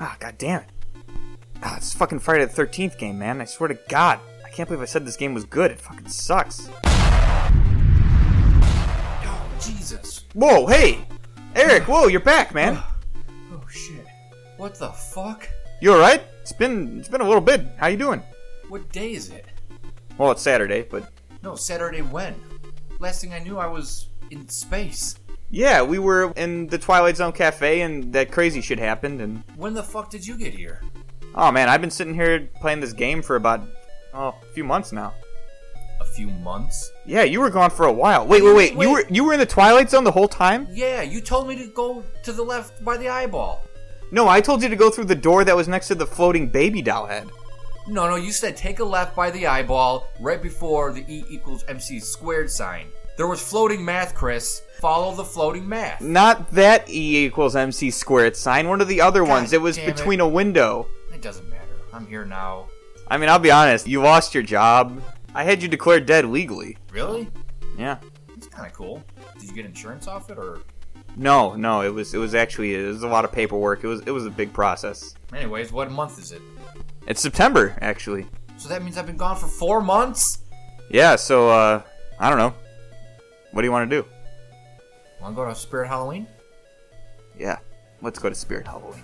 Ah, god damn it. Ah, it's fucking Friday the 13th game, man. I swear to God. I can't believe I said this game was good. It fucking sucks. Oh, Jesus. Whoa, hey! Eric, whoa, you're back, man. Oh, shit. What the fuck? You alright? It's been it's been a little bit. How you doing? What day is it? Well, it's Saturday, but No, Saturday when? Last thing I knew, I was in space. Yeah, we were in the Twilight Zone cafe and that crazy shit happened and When the fuck did you get here? oh man, I've been sitting here playing this game for about oh, a few months now. A few months? Yeah, you were gone for a while. Wait, wait, wait. Wait. You were you were in the Twilight Zone the whole time? Yeah, you told me to go to the left by the eyeball. No, I told you to go through the door that was next to the floating baby doll head. No, no, you said take a left by the eyeball right before the E equals MC squared sign. There was floating math, Chris. Follow the floating math. Not that E equals MC squared sign. One of the other ones. It was damn it. between a window. It doesn't matter. I'm here now. I mean, I'll be honest. You lost your job. I had you declared dead legally. Really? Yeah. That's kind of cool. Did you get insurance off it, or? No, no. It was it was actually it was a lot of paperwork. It was it was a big process. Anyways, what month is it? It's September actually. So that means I've been gone for four months. Yeah. So uh, I don't know. What do you want to do? Want to go to Spirit Halloween? Yeah. Let's go to Spirit Halloween.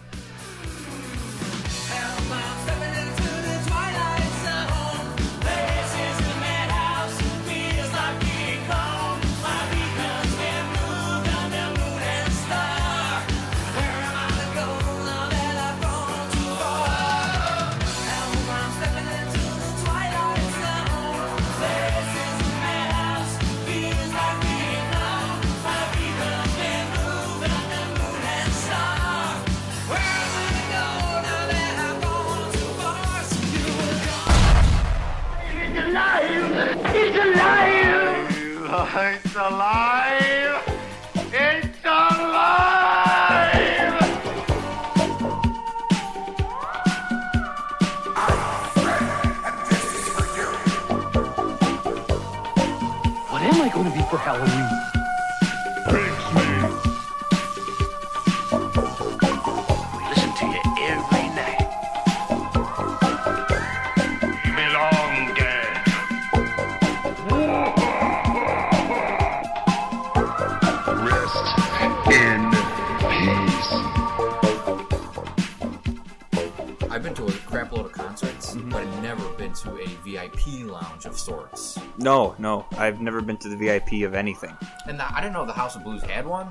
No, no. I've never been to the VIP of anything. And I didn't know the House of Blues had one.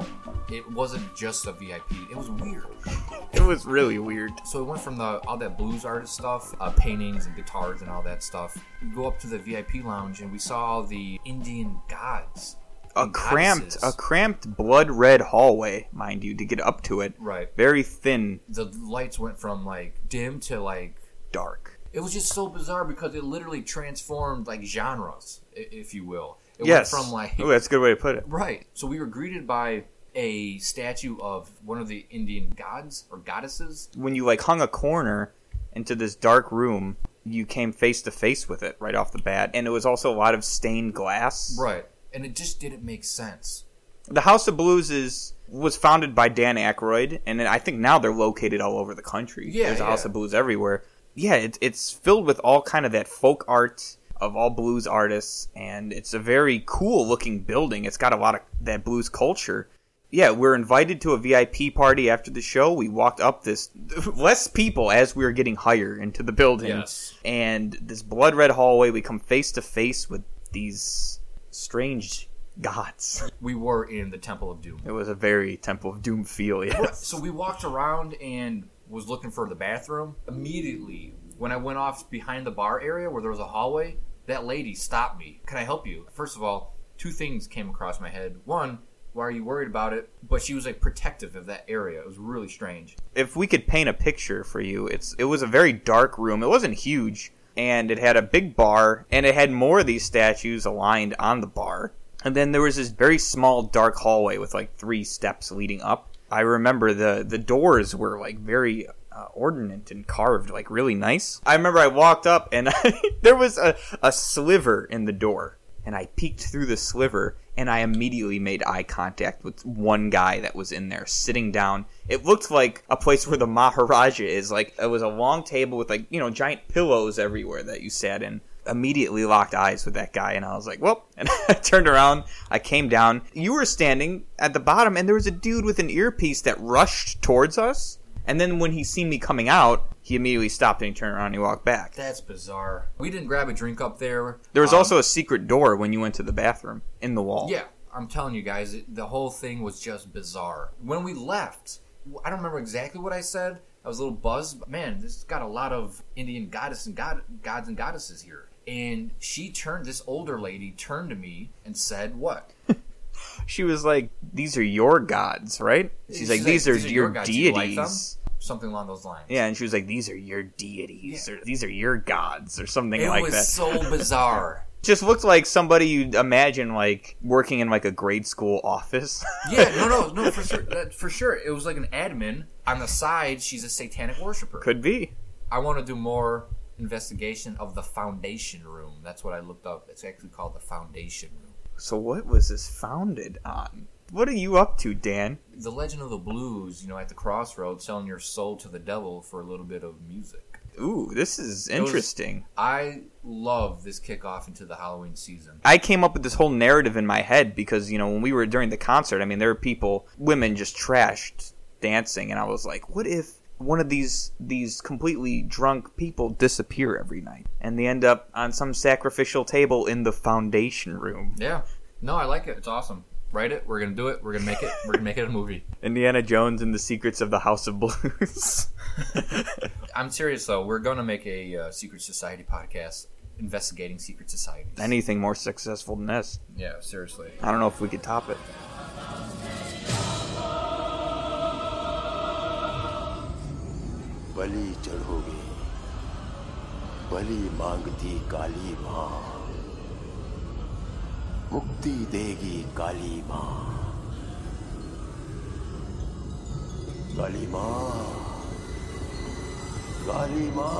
It wasn't just a VIP. It was weird. It was really weird. So it went from the all that blues artist stuff, uh, paintings and guitars and all that stuff. We go up to the VIP lounge and we saw the Indian gods. A cramped, goddesses. a cramped blood red hallway, mind you, to get up to it. Right. Very thin, The lights went from like dim to like dark. It was just so bizarre because it literally transformed like genres, if you will. It yes. went from like Ooh, that's a good way to put it. Right. So we were greeted by a statue of one of the Indian gods or goddesses. When you like hung a corner into this dark room, you came face to face with it right off the bat, and it was also a lot of stained glass. Right. And it just didn't make sense. The House of Blues is was founded by Dan Aykroyd, and I think now they're located all over the country. Yeah, there's a House of Blues everywhere. Yeah, it, it's filled with all kind of that folk art of all blues artists, and it's a very cool looking building. It's got a lot of that blues culture. Yeah, we're invited to a VIP party after the show. We walked up this less people as we were getting higher into the building, Yes. and this blood red hallway. We come face to face with these strange gods. We were in the Temple of Doom. It was a very Temple of Doom feel, yes. So we walked around and was looking for the bathroom. Immediately, when I went off behind the bar area where there was a hallway, that lady stopped me. Can I help you? First of all, two things came across my head. One, why are you worried about it? But she was like protective of that area. It was really strange. If we could paint a picture for you, it's it was a very dark room. It wasn't huge, and it had a big bar, and it had more of these statues aligned on the bar. And then there was this very small dark hallway with like three steps leading up. I remember the the doors were like very uh, ordinate and carved, like really nice. I remember I walked up and there was a, a sliver in the door, and I peeked through the sliver, and I immediately made eye contact with one guy that was in there sitting down. It looked like a place where the Maharaja is. Like it was a long table with like, you know, giant pillows everywhere that you sat in. Immediately locked eyes with that guy and I was like, well, and I turned around, I came down. You were standing at the bottom and there was a dude with an earpiece that rushed towards us. And then when he seen me coming out, he immediately stopped and he turned around and he walked back. That's bizarre. We didn't grab a drink up there. There was Um, also a secret door when you went to the bathroom in the wall. Yeah, I'm telling you guys, it, the whole thing was just bizarre. When we left, I don't remember exactly what I said. I was a little buzzed. But man, this has got a lot of Indian goddess and god, gods and goddesses here. And she turned, this older lady turned to me and said, "What?" She was like, "These are your gods, right?" She's, like, "These, are, your, gods. You like them?" deities." Something along those lines. yeah, and she was like, "These are your deities, or these are your gods, or something It like that." It was so bizarre. Just looked like somebody you'd imagine like working in like a grade school office. yeah, no, no, no, for sure. That, for sure. It was like an admin. On the side, she's a satanic worshiper. Could be. I want to do more investigation of the foundation room. That's what I looked up. It's actually called the foundation room. So what was this founded on? What are you up to, Dan? The Legend of the Blues, you know, at the crossroads, selling your soul to the devil for a little bit of music. Ooh, this is was- interesting. I love this kickoff into the Halloween season. I came up with this whole narrative in my head because, you know, when we were during the concert, I mean, there were people, women just trashed dancing, and I was like, what if one of these these completely drunk people disappear every night and they end up on some sacrificial table in the foundation room? Yeah. No, I like it. It's awesome. Write it. We're gonna do it. We're gonna make it. We're gonna make it a movie. Indiana Jones and the Secrets of the House of Blues. I'm serious though. We're gonna make a uh, secret society podcast investigating secret societies. Anything more successful than this? yeah, seriously. I don't know if we could top it. बलि चढ़ोगे बलि मांगती काली माँ मुक्ति देगी काली माँ काली माँ काली माँ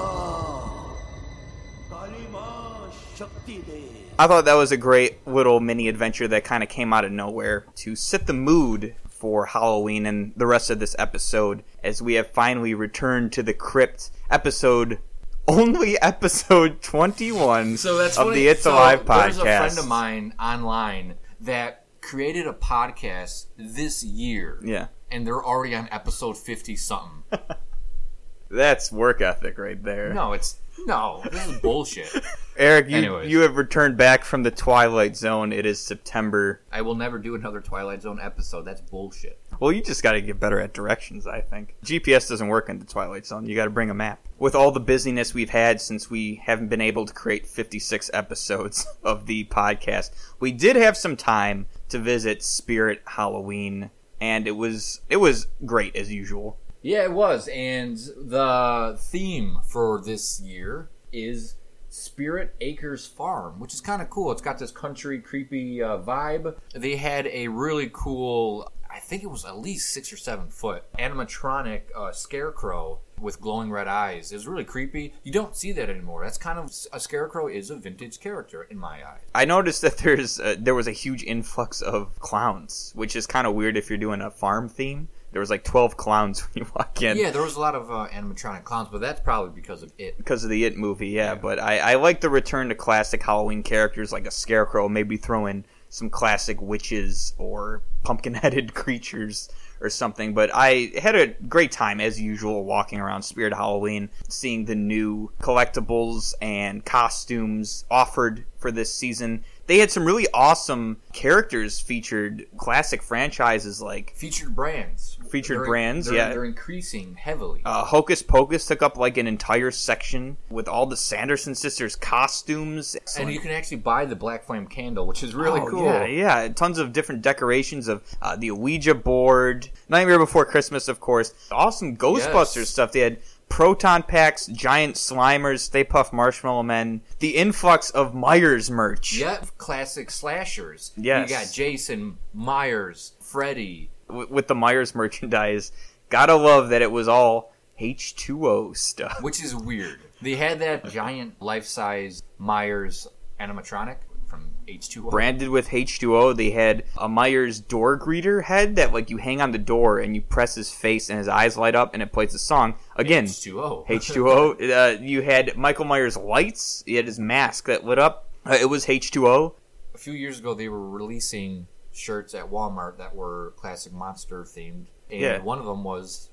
काली माँ शक्ति दे I thought that was a great little mini adventure that kind of came out of nowhere to set the mood for Halloween and the rest of this episode as we have finally returned to the crypt episode only episode 21 So that's of funny. the It's so Alive podcast. There's a friend of mine online that created a podcast this year, Yeah. and they're already on episode fifty something. That's work ethic right there. no, it's no. This is bullshit. Eric, you, Anyways. you have returned back from the Twilight Zone. It is September. I will never do another Twilight Zone episode. That's bullshit. Well, you just got to get better at directions, I think. GPS doesn't work in the Twilight Zone. You got to bring a map. With all the busyness we've had since we haven't been able to create 56 episodes of the podcast, we did have some time to visit Spirit Halloween, and it was it was great as usual. Yeah, it was. And the theme for this year is Spirit Acres Farm, which is kind of cool. It's got this country, creepy uh, vibe. They had a really cool, I think it was at least six or seven foot animatronic uh, scarecrow with glowing red eyes. It was really creepy. You don't see that anymore. That's kind of a scarecrow is a vintage character in my eyes. I noticed that there's uh, there was a huge influx of clowns, which is kind of weird if you're doing a farm theme. There was like 12 clowns when you walk in. Yeah, there was a lot of uh, animatronic clowns, but that's probably because of it. because of the It movie, yeah. But I, I like the return to classic Halloween characters like a scarecrow, maybe throw in some classic witches or pumpkin headed creatures or something. But I had a great time, as usual, walking around Spirit Halloween, seeing the new collectibles and costumes offered for this season. They had some really awesome characters featured, classic franchises like Featured brands. Featured They're- brands, they're- yeah. They're increasing heavily. Uh, Hocus Pocus took up like an entire section with all the Sanderson sisters costumes. and you can actually buy the Black Flame candle, which is really Oh, cool. Yeah, yeah, tons of different decorations of uh, the Ouija board. Nightmare Before Christmas, of course. Awesome Ghostbusters Yes. stuff. They had proton packs, giant Slimers, Stay Puft Marshmallow Men. The influx of Myers merch. Yep, classic slashers. Yes. You got Jason, Myers, Freddy. W- with the Myers merchandise. Gotta love that it was all H2O stuff. which is weird. They had that giant life-size Myers animatronic from H2O. branded with H2O. They had a Myers door greeter head that like you hang on the door and you press his face and his eyes light up and it plays a song. Again, H2O. H2O. Uh, you had Michael Myers lights. He had his mask that lit up. Uh, it was H2O. a few years ago they were releasing shirts at Walmart that were classic monster themed, and Yeah. one of them was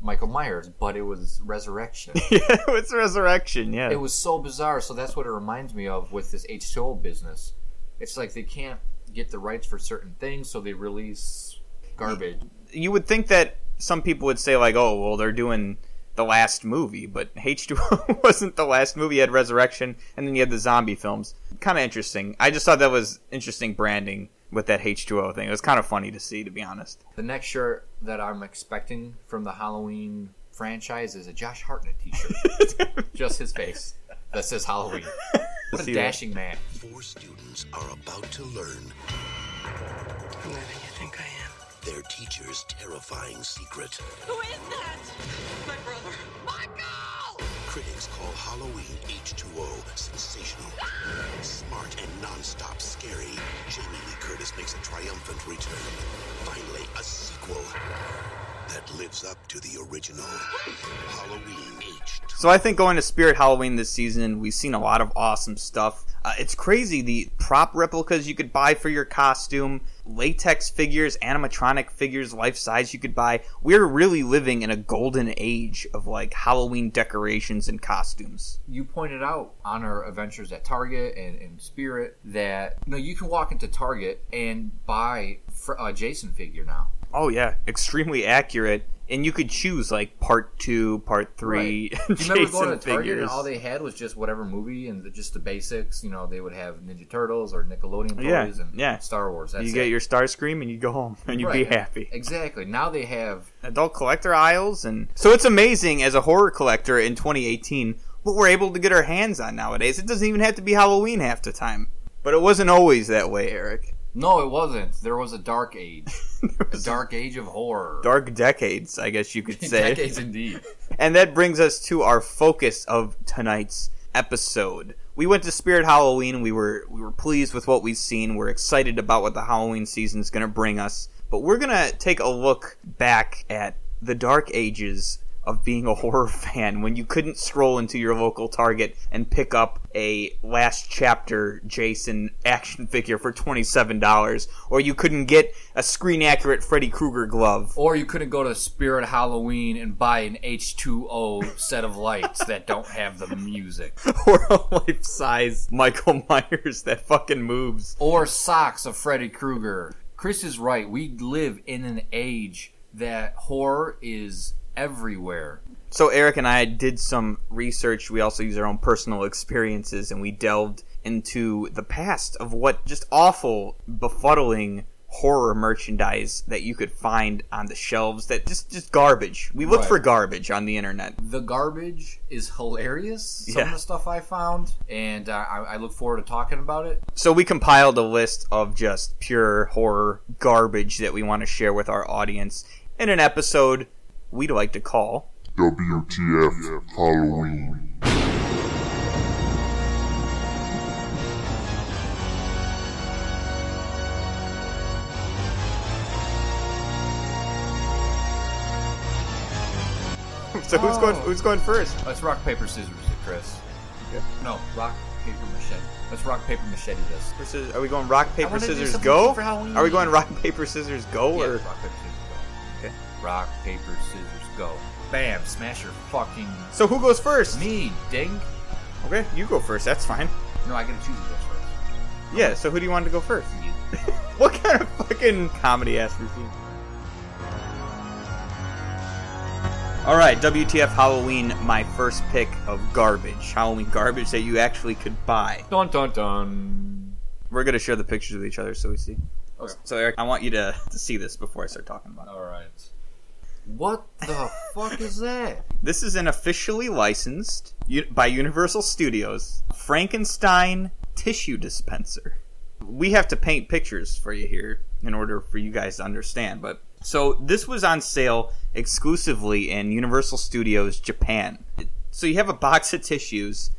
Michael Myers, but it was Resurrection. Yeah, it's Resurrection. Yeah. it was so bizarre. So that's what it reminds me of with this H2O business. It's like they can't get the rights for certain things, so they release garbage. you would think that some people would say like, "Oh, well, they're doing the last movie," but H2O wasn't the last movie. You had Resurrection, and then you had the zombie films. Kind of interesting. I just thought that was interesting branding with that H2O thing. It was kind of funny to see, to be honest. The next shirt that I'm expecting from the Halloween franchise is a Josh Hartnett T-shirt, just his face that says Halloween. What a See that. dashing man! Four students are about to learn Who do you think I am? their teacher's terrifying secret. Who is that? My brother. Michael! Critics call Halloween H2O sensational. Smart and non-stop scary. Jamie Lee Curtis makes a triumphant return. Finally, a sequel that lives up to the original. Halloween H2O. So I think going to Spirit Halloween this season, we've seen a lot of awesome stuff. Uh, it's crazy the prop replicas you could buy for your costume, latex figures, animatronic figures, life size you could buy. We're really living in a golden age of like Halloween decorations and costumes. you pointed out on our adventures at Target and, and Spirit that you know you can walk into Target and buy a Jason figure now. Oh yeah, extremely accurate. And you could choose like part two, part three. Do you remember going to Target figures. and all they had was just whatever movie and the, just the basics? You know, they would have Ninja Turtles or Nickelodeon toys Yeah, and yeah. Star Wars. That's you it. get your Starscream and you go home and you'd be happy. Exactly. Now they have adult collector aisles and so it's amazing as a horror collector in 2018 what we're able to get our hands on nowadays it doesn't even have to be halloween half the time but it wasn't always that way eric no, it wasn't. There was a dark age, a dark age of horror. dark decades i guess you could say Decades indeed. and that brings us to our focus of tonight's episode we went to spirit halloween we were we were pleased with what we've seen we're excited about what the halloween season is going to bring us but we're going to take a look back at the dark ages of being a horror fan when you couldn't stroll into your local target and pick up a last chapter jason action figure for $27 or you couldn't get a screen accurate freddy krueger glove Or you couldn't go to Spirit Halloween and buy an H2O set of lights that don't have the music. or a life size Michael Myers that fucking moves. Or socks of Freddy Krueger. Chris is right. We live in an age that horror is everywhere. So Eric and I did some research. We also used our own personal experiences and we delved into the past of what just awful, befuddling horror merchandise that you could find on the shelves that just just garbage. We looked Right. for garbage on the internet. The garbage is hilarious. Some Yeah. of the stuff I found, and uh, I, I look forward to talking about it. So we compiled a list of just pure horror garbage that we want to share with our audience in an episode we'd like to call WTF Halloween. So who's Oh. going who's going first? Let's rock paper scissors, it, Chris. Okay. No, rock paper machete. Let's rock paper machete this. Versus, are we going rock paper scissors go? for Are we going rock paper scissors go Yeah, or rock paper scissors go. Okay. Rock paper scissors go. Bam! Smash your fucking So who goes first? me, ding. Okay, you go first. That's fine. No, I gotta choose who goes first. Yeah. So who do you want to go first? You. What kind of fucking comedy ass routine? All right, WTF Halloween. My first pick of garbage, Halloween garbage that you actually could buy. Dun dun dun. We're gonna share the pictures with each other so we see. Okay. So Eric, I want you to, to see this before I start talking about it. All right. What the fuck is that? This is an officially licensed by Universal Studios Frankenstein tissue dispenser. We have to paint pictures for you here in order for you guys to understand, but so this was on sale exclusively in Universal Studios Japan. So you have a box of tissues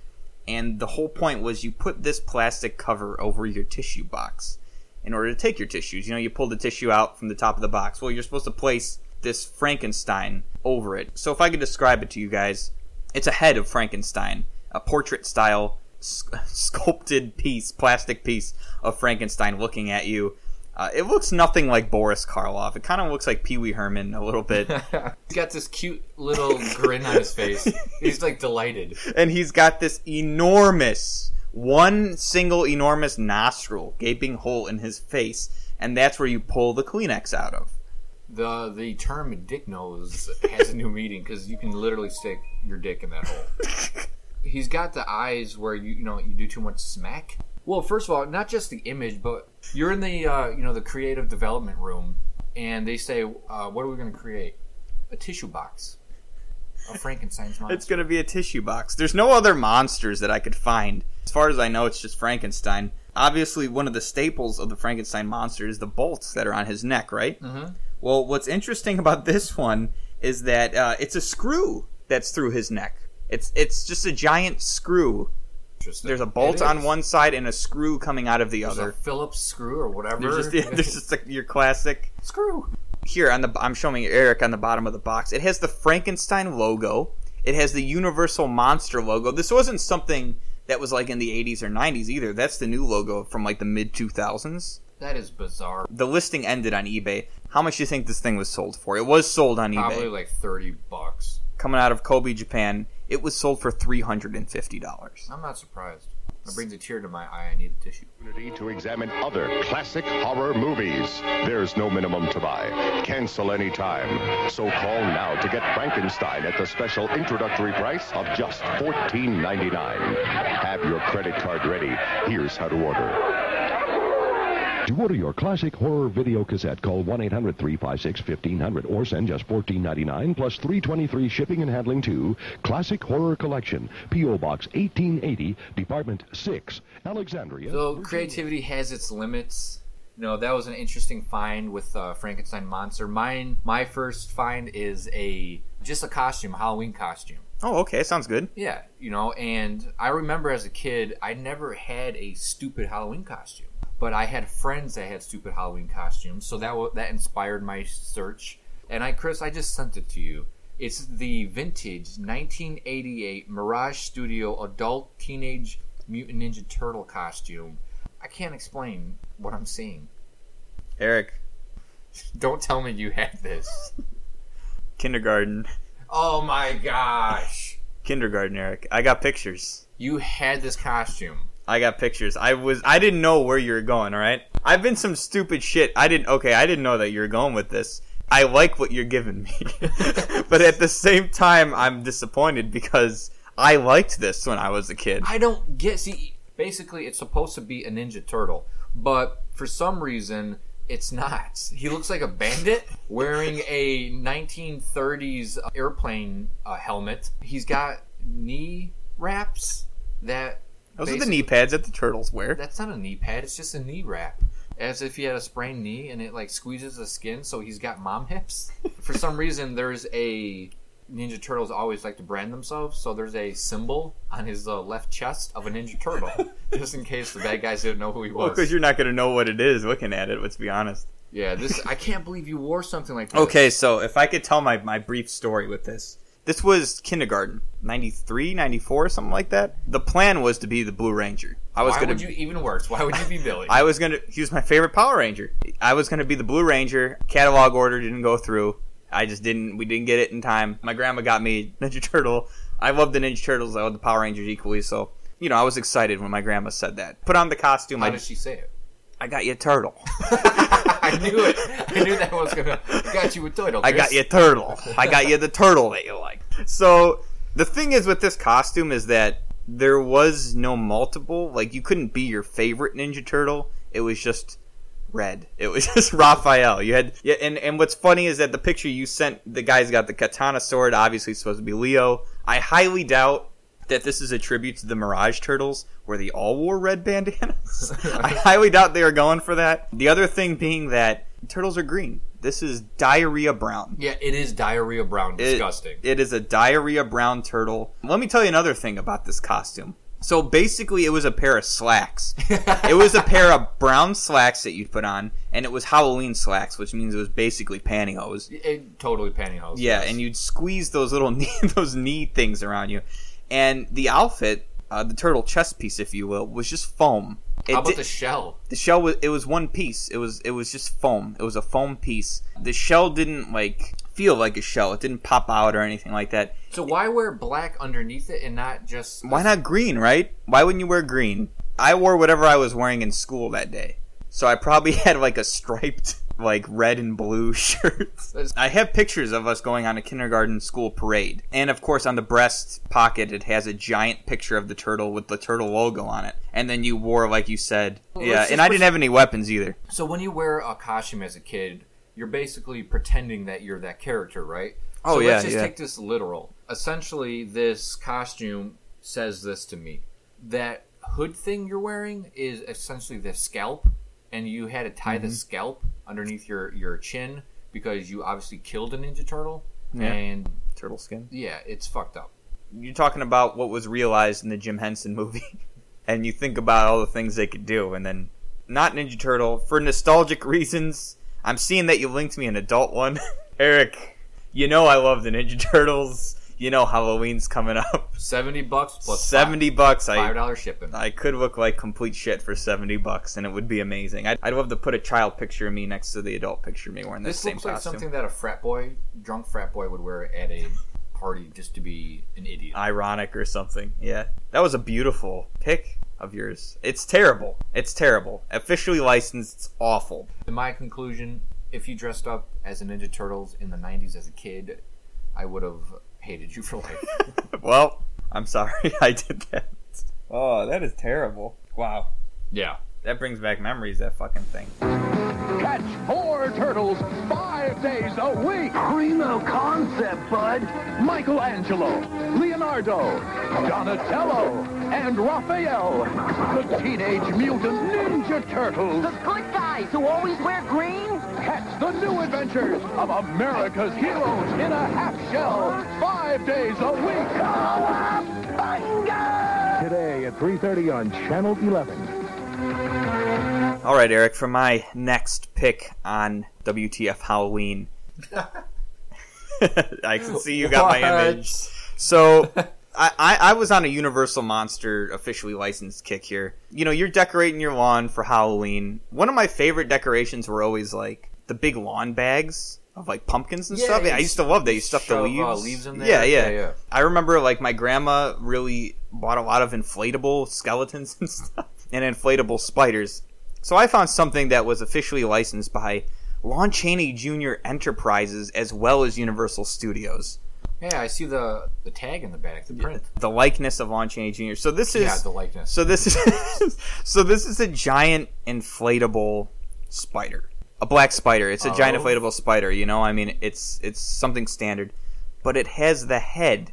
And the whole point was you put this plastic cover over your tissue box in order to take your tissues. You know, you pull the tissue out from the top of the box. Well, you're supposed to place this Frankenstein over it. So if I could describe it to you guys, it's a head of Frankenstein, a portrait style sculpted piece, plastic piece of Frankenstein looking at you. Uh, it looks nothing like Boris Karloff. It kind of looks like Pee Wee Herman a little bit. He's got this cute little grin on his face. He's like delighted. and he's got this enormous, one single enormous nostril, gaping hole in his face, and that's where you pull the Kleenex out of. The the term dick nose has a new meaning because you can literally stick your dick in that hole. He's got the eyes where you you know you do too much smack. Well, first of all, not just the image, but you're in the uh, you know the creative development room, and they say, uh, "What are we going to create? A tissue box of Frankenstein's monster." It's going to be a tissue box. There's no other monsters that I could find. As far as I know, it's just Frankenstein. Obviously, one of the staples of the Frankenstein monster is the bolts that are on his neck, right? Mm-hmm. Well, what's interesting about this one is that uh, it's a screw that's through his neck. It's it's just a giant screw. Interesting. There's a bolt on one side and a screw coming out of the There's other. a Phillips screw or whatever. There's just, yeah, there's just a, your classic screw. here on the I'm showing Eric on the bottom of the box. It has the Frankenstein logo. It has the Universal Monster logo. This wasn't something that was like in the 80s or 90s either. That's the new logo from like the mid 2000s. That is bizarre. The listing ended on eBay. How much do you think this thing was sold for? It was sold on Probably eBay. Probably like thirty bucks. Coming out of Kobe, Japan, it was sold for $350. I'm not surprised. That brings a tear to my eye. I need a tissue. to examine other classic horror movies. There's no minimum to buy. Cancel anytime. So call now to get Frankenstein at the special introductory price of just $14.99. Have your credit card ready. Here's how to order. To order your classic horror video cassette, call 1-800-356-1500 or send just $14.99 plus $3.23 shipping and handling to Classic Horror Collection, P.O. Box 1880, Department 6, Alexandria. So creativity has its limits. You know, that was an interesting find with uh, Frankenstein monster. Mine, my first find is a just a costume, a Halloween costume. Oh, okay. Sounds good. Yeah, you know, and I remember as a kid, I never had a stupid Halloween costume, but I had friends that had stupid Halloween costumes, so that w- that inspired my search. And I, Chris, I just sent it to you. It's the vintage 1988 Mirage Studio adult teenage mutant ninja turtle costume. I can't explain what I'm seeing. Eric, Don't tell me you had this. kindergarten. Oh my gosh. Kindergarten, Eric. I got pictures. You had this costume. I got pictures. I was I didn't know where you were going, all right? I've been some stupid shit. I didn't okay, I didn't know that you were going with this. I like what you're giving me. but at the same time I'm disappointed because I liked this when I was a kid. I don't get. See, basically, it's supposed to be a Ninja Turtle, but for some reason, it's not. He looks like a bandit wearing a 1930s airplane uh, helmet. He's got knee wraps that. Those are the knee pads that the turtles wear. That's not a knee pad. It's just a knee wrap. As if he had a sprained knee and it like squeezes the skin, so he's got mom hips. For some reason, there's a Ninja Turtles always like to brand themselves, so there's a symbol on his uh, left chest of a Ninja Turtle, just in case the bad guys didn't know who he Well, was. because you're not going to know what it is looking at it, let's be honest. yeah, this I can't believe you wore something like this. Okay, so if I could tell my, my brief story with this. This was kindergarten, 93, 94, something like that. The plan was to be the Blue Ranger. I was Why going would you even worse? Why would you be Billy? I was gonna. He was my favorite Power Ranger. I was gonna be the Blue Ranger. Catalog order didn't go through. I just didn't. We didn't get it in time. My grandma got me Ninja Turtle. I love the Ninja Turtles. I love the Power Rangers equally. So you know, I was excited when my grandma said that. Put on the costume. How I did she say it? I got you a turtle. I knew it. I knew that was gonna got you a turtle. I got you a turtle. I got you the turtle that you like. So the thing is with this costume is that there was no multiple. Like you couldn't be your favorite Ninja Turtle. It was just red. It was just Raphael. You had yeah, and and what's funny is that the picture you sent, the guy's got the katana sword. Obviously, supposed to be Leo. I highly doubt that this is a tribute to the Mirage Turtles, where they all wore red bandanas. I highly doubt they are going for that. The other thing being that turtles are green. This is diarrhea brown. Yeah, it is diarrhea brown. It- Disgusting. it is a diarrhea brown turtle. Let me tell you another thing about this costume. So basically, it was a pair of slacks. it was a pair of brown slacks that you'd put on, and it was Halloween slacks, which means it was basically pantyhose. It, totally pantyhose. Yeah, yes. and you'd squeeze those little knee, those knee things around you, and the outfit, uh, the turtle chest piece, if you will, was just foam. It How about the shell? the shell was it was one piece. It was it was just foam. It was a foam piece. The shell didn't like feel like a shell. It didn't pop out or anything like that. So why wear black underneath it and not just? Why not green, right? Why wouldn't you wear green? I wore whatever I was wearing in school that day. So I probably had like a striped like red and blue shirts. I have pictures of us going on a kindergarten school parade. And of course on the breast pocket it has a giant picture of the turtle with the turtle logo on it. And then you wore like you said. Well, yeah, and I didn't have any weapons either. So when you wear a costume as a kid, you're basically pretending that you're that character, right? Oh, so yeah, Let's just yeah. take this literal. Essentially, this costume says this to me: that hood thing you're wearing is essentially the scalp, and you had to tie the Mhm. scalp underneath your your chin because you obviously killed a Ninja Turtle. Yeah. And turtle skin. Yeah, it's fucked up. you're talking about what was realized in the Jim Henson movie, and you think about all the things they could do, and then not Ninja Turtle for nostalgic reasons. I'm seeing that you linked me an adult one, Eric. You know I love the Ninja Turtles. You know Halloween's coming up. Seventy bucks plus seventy bucks. I five dollar shipping. I could look like complete shit for seventy bucks, and it would be amazing. I'd, I'd love to put a child picture of me next to the adult picture of me wearing the This same looks like costume. something that a frat boy, drunk frat boy, would wear at a party just to be an idiot. ironic or something. Yeah. That was a beautiful pick of yours. It's terrible. It's terrible. Officially licensed, it's awful. In my conclusion, if you dressed up as a Ninja Turtles in the '90s as a kid, I would have hated you for life. well, I'm sorry I did that. Oh, that is terrible. Wow. Yeah. That brings back memories, that fucking thing. Catch four turtles five days a week. Primo concept, bud. Michelangelo, Leonardo, Donatello, and Raphael. The Teenage Mutant Ninja Turtles. The good guys who always wear green? Catch the new adventures of America's heroes in a half shell. Five days a week. Today at 3.30 on Channel 11. All right, Eric, for my next pick on WTF Halloween. I can see you got my image. So I, I, I was on a Universal Monster officially licensed kick here. You know, you're decorating your lawn for Halloween. One of my favorite decorations were always like the big lawn bags of like pumpkins and Yeah, stuff. Yeah, I you used to love that. You stuff the shove, uh, leaves. leaves in there. Yeah, yeah, Yeah, yeah. I remember like my grandma really bought a lot of inflatable skeletons and stuff and inflatable spiders. So I found something that was officially licensed by Lon Chaney Jr. Enterprises as well as Universal Studios. Yeah, I see the the tag in the back, the print. The likeness of Lon Chaney Jr. So this is Yeah, the likeness. So this is so this is a giant inflatable spider, a black spider. It's a oh. giant Oh. inflatable spider. You know, I mean, it's it's something standard, but it has the head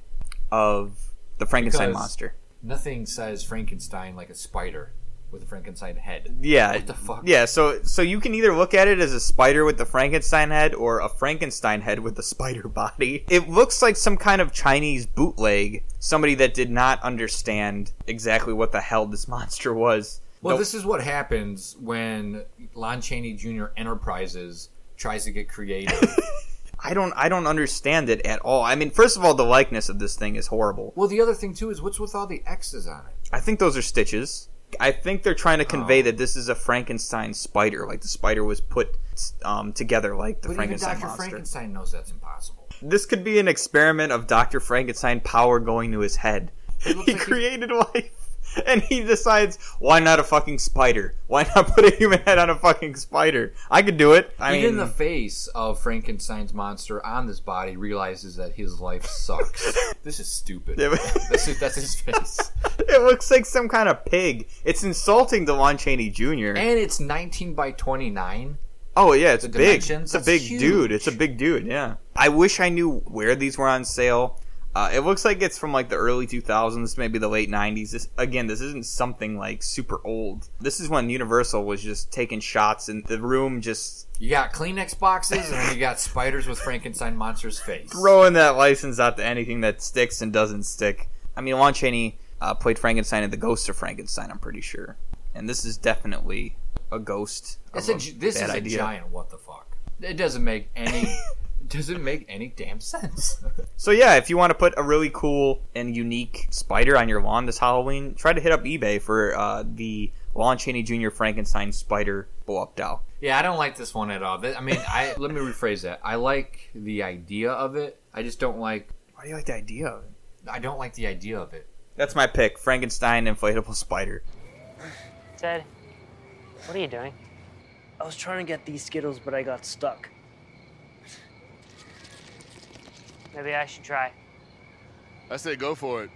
of the Frankenstein Because monster. Nothing says Frankenstein like a spider with a Frankenstein head. Yeah, What the fuck? yeah. So so you can either look at it as a spider with the Frankenstein head or a Frankenstein head with the spider body. It looks like some kind of Chinese bootleg. Somebody that did not understand exactly what the hell this monster was. Well, The- this is what happens when Lon Chaney Jr. Enterprises tries to get creative. I don't I don't understand it at all. I mean, first of all, the likeness of this thing is horrible. well, the other thing too is what's with all the X's on it? I think those are stitches. I think they're trying to convey that this is a Frankenstein spider, like the spider was put um, together like the But even Frankenstein Dr. monster. Frankenstein knows that's impossible. This could be an experiment of Dr. Frankenstein power going to his head. He created life. And he decides, why not a fucking spider? Why not put a human head on a fucking spider? I could do it. I Even mean, the face of Frankenstein's monster on this body realizes that his life sucks. this is stupid. Yeah, but- this is, that's his face. it looks like some kind of pig. It's insulting to Lon Chaney Jr. And it's 19 by 29. Oh yeah, it's The big. It's a big huge. dude. It's a big dude. Yeah. I wish I knew where these were on sale. Uh, it looks like it's from like the early 2000s, maybe the late 90s. This, again, this isn't something like super old. This is when Universal was just taking shots in the room, just You got Kleenex boxes, and then you got spiders with Frankenstein monster's face. throwing that license out to anything that sticks and doesn't stick. I mean, Lon Chaney uh, played Frankenstein in The Ghost of Frankenstein. I'm pretty sure, and this is definitely a ghost. A, this is a idea. giant what the fuck. It doesn't make any doesn't make any damn sense. So yeah, if you want to put a really cool and unique spider on your lawn this Halloween, try to hit up eBay for uh, the Lon Chaney Jr. Frankenstein spider blow up doll. yeah, I don't like this one at all. I mean, I let me rephrase that. I like the idea of it. I just don't like Why do you like the idea of it? I don't like the idea of it. That's my pick: Frankenstein inflatable spider. Ted, what are you doing? I was trying to get these Skittles, but I got stuck. Maybe I should try. I say go for it.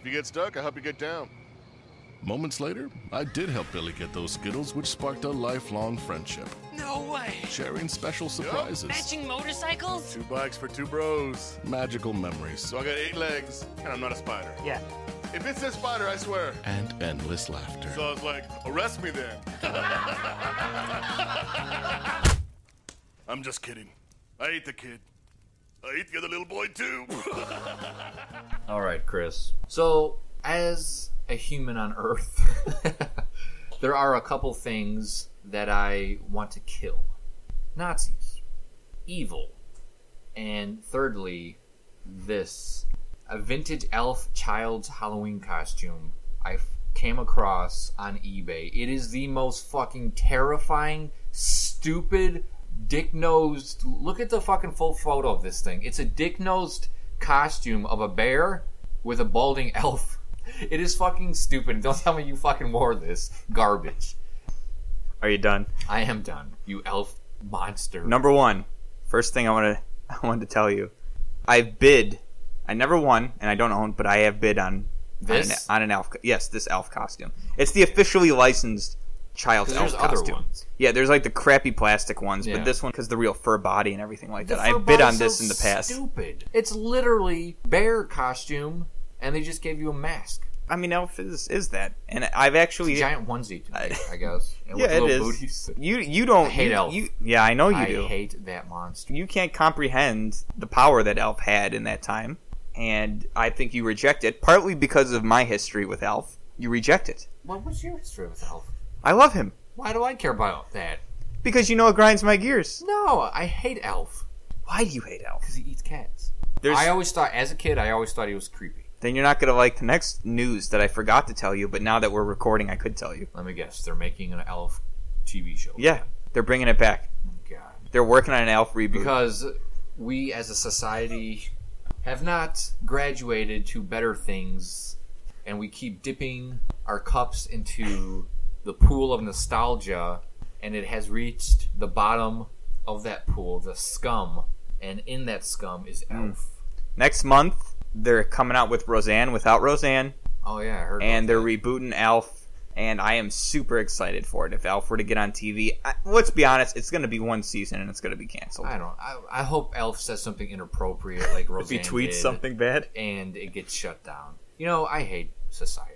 If you get stuck, I'll help you get down. Moments later, I did help Billy get those Skittles, which sparked a lifelong friendship. No way. Sharing special surprises, Matching motorcycles? Two bikes for two bros. magical memories, So I got eight legs, and I'm not a spider. Yeah. If it's a spider, I swear. and endless laughter. So I was like, arrest me then. I'm just kidding. I ate the kid. I ate the other little boy too. All right, Chris. So, as a human on Earth, there are a couple things that I want to kill Nazis, evil, and thirdly, this a vintage ALF child's Halloween costume I came across on eBay. It is the most fucking terrifying, stupid, dick nosed. Look at the fucking full photo of this thing. It's a dick nosed costume of a bear with a balding ALF. It is fucking stupid. Don't tell me you fucking wore this garbage. Are you done? I am done. You ALF monster. Number one, first thing I want to I wanted to tell you, I've bid. I never won, and I don't own, but I have bid on This? on an, on an ALF. Yes, this ALF costume. It's the officially licensed child's ALF costume. ones. Yeah, there's like the crappy plastic ones, Yeah. but this one because the real fur body and everything like The that. I fur bid on this so in the past. Stupid. It's literally bear costume, and they just gave you a mask. I mean, ALF is is that, and I've actually It's a giant onesie, to me, I guess. And yeah, it booties. You you don't I hate you, ALF. you- yeah, I know you I do. hate that monster. You can't comprehend the power that ALF had in that time, and I think you reject it partly because of my history with ALF. You reject it. What, what's your history with ALF? I love him Why do I care about that? because you know it grinds my gears. No, I hate ALF. Why do you hate ALF? Because he eats cats. There's, I always thought, as a kid, I always thought he was creepy. then you're not gonna like the next news that I forgot to tell you, but now that we're recording, I could tell you. Let me guess. They're making an ALF TV show. Yeah, they're bringing it back. God. They're working on an ALF reboot. Because we as a society have not graduated to better things, and we keep dipping our cups into the pool of nostalgia, and it has reached the bottom of that pool, the scum, and in that scum is Hmm. ALF. next month they're coming out with Roseanne without Roseanne. Oh yeah, I heard. and they're that. rebooting ALF, and I am super excited for it. If ALF were to get on TV, I, let's be honest, it's going to be one season and it's going to be canceled. I don't. I, I hope ALF says something inappropriate, like If he tweets did, something bad, and it gets shut down. You know, I hate society.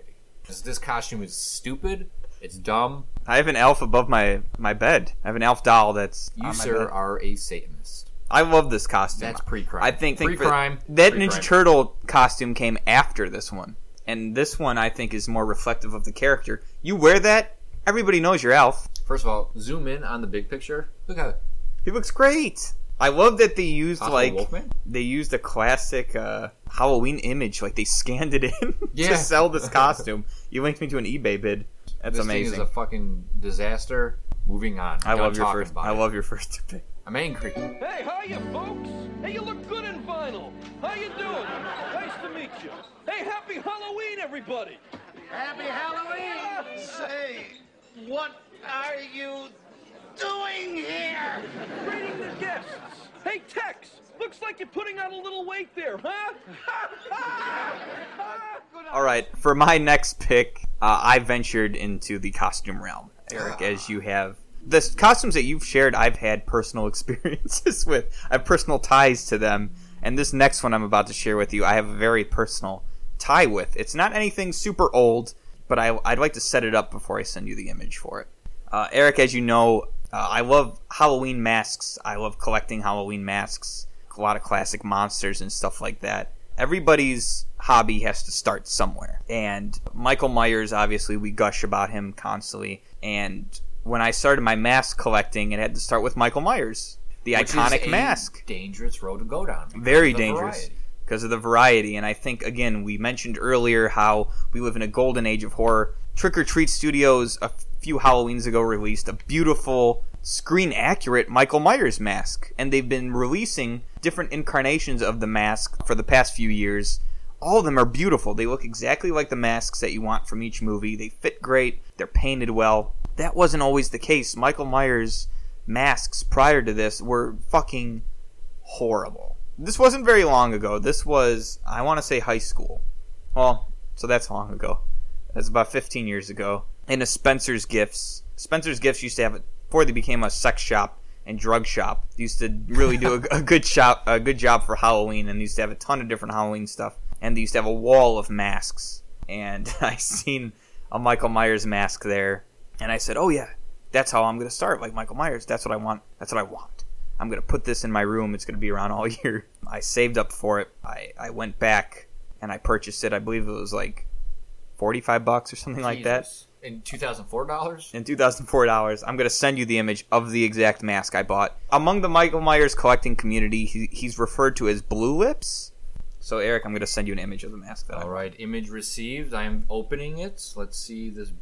This, this costume is stupid. It's dumb. I have an ALF above my my bed. I have an ALF doll that's You, sir, are a Satanist. I love this costume. That's pre-crime. I think, think Pre-crime. that Pre-crime. Ninja Turtle costume came after this one, and this one I think is more reflective of the character. You wear that, everybody knows you're ALF. First of all, zoom in on the big picture. Look at it. He looks great. I love that they used Hospital like Wolfman? they used a classic uh, Halloween image, like they scanned it in Yeah. to sell this costume. you linked me to an eBay bid. That's this amazing. thing is a fucking disaster. Moving on. I love your first. about I it. love your first pick. I'm angry. Hey, how you folks? Hey, you look good in vinyl. How you doing? Nice to meet you. Hey, happy Halloween, everybody. Happy Halloween! Say, what are you doing here? Greeting the guests. Hey, Tex. Looks like you're putting on a little weight there, huh? All right, for my next pick, uh, I ventured into the costume realm, Eric, as you have. The costumes that you've shared, I've had personal experiences with. I have personal ties to them, and this next one I'm about to share with you, I have a very personal tie with. It's not anything super old, but I, I'd like to set it up before I send you the image for it. Uh, Eric, as you know, uh, I love Halloween masks. I love collecting Halloween masks. A lot of classic monsters and stuff like that. Everybody's hobby has to start somewhere. And Michael Myers, obviously, we gush about him constantly. And when I started my mask collecting, it had to start with Michael Myers, the Which iconic mask. Dangerous road to go down. Very dangerous variety. because of the variety. And I think, again, we mentioned earlier how we live in a golden age of horror. Trick or Treat Studios, a few Halloweens ago, released a beautiful, screen accurate Michael Myers mask. And they've been releasing different incarnations of the mask for the past few years. All of them are beautiful. They look exactly like the masks that you want from each movie. They fit great, they're painted well. That wasn't always the case. Michael Myers masks prior to this were fucking horrible. This wasn't very long ago. This was, I want to say, high school. Well, so that's long ago. That's about 15 years ago. In a Spencer's Gifts. Spencer's Gifts used to have, before they became a sex shop and drug shop, they used to really do a, a good shop, a good job for Halloween, and they used to have a ton of different Halloween stuff. And they used to have a wall of masks. And I seen a Michael Myers mask there, and I said, "Oh yeah, that's how I'm gonna start, like Michael Myers. That's what I want. That's what I want." I'm gonna put this in my room. It's gonna be around all year. I saved up for it. I, I went back and I purchased it. I believe it was like forty five bucks or something like that. In two thousand four dollars. In two thousand four dollars. I'm gonna send you the image of the exact mask I bought. Among the Michael Myers collecting community, he, he's referred to as Blue Lips. So Eric, I'm gonna send you an image of the mask that I All right, image received. I am opening it. Let's see this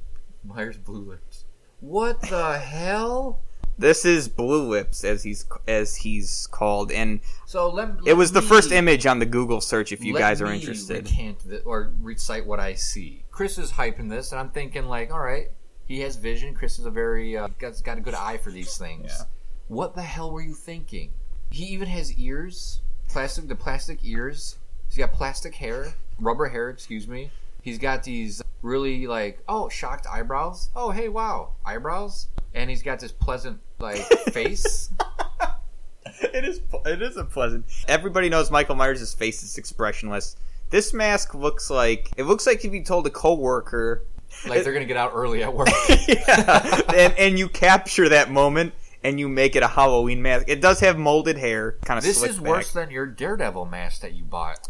Myers Blue Lips. What the hell? This is Blue Lips, as he's as he's called, and So let, it let was the me- first image on the Google search. If you let guys are me interested, recant thi- or recite what I see. Chris is hyping this, and I'm thinking like, all right, he has vision. Chris is a very uh, got, got a good eye for these things. What the hell were you thinking? He even has ears, plastic, the plastic ears. He's got plastic hair, rubber hair. Excuse me. He's got these really like oh shocked eyebrows. Oh hey wow eyebrows, and he's got this pleasant like face. it is it is a pleasant. Everybody knows Michael Myers' face is expressionless. This mask looks like it looks like if you told a coworker Like they're gonna get out early at work. yeah, and and you capture that moment and you make it a Halloween mask. It does have molded hair, kind of. This is worse than your Daredevil mask that you bought.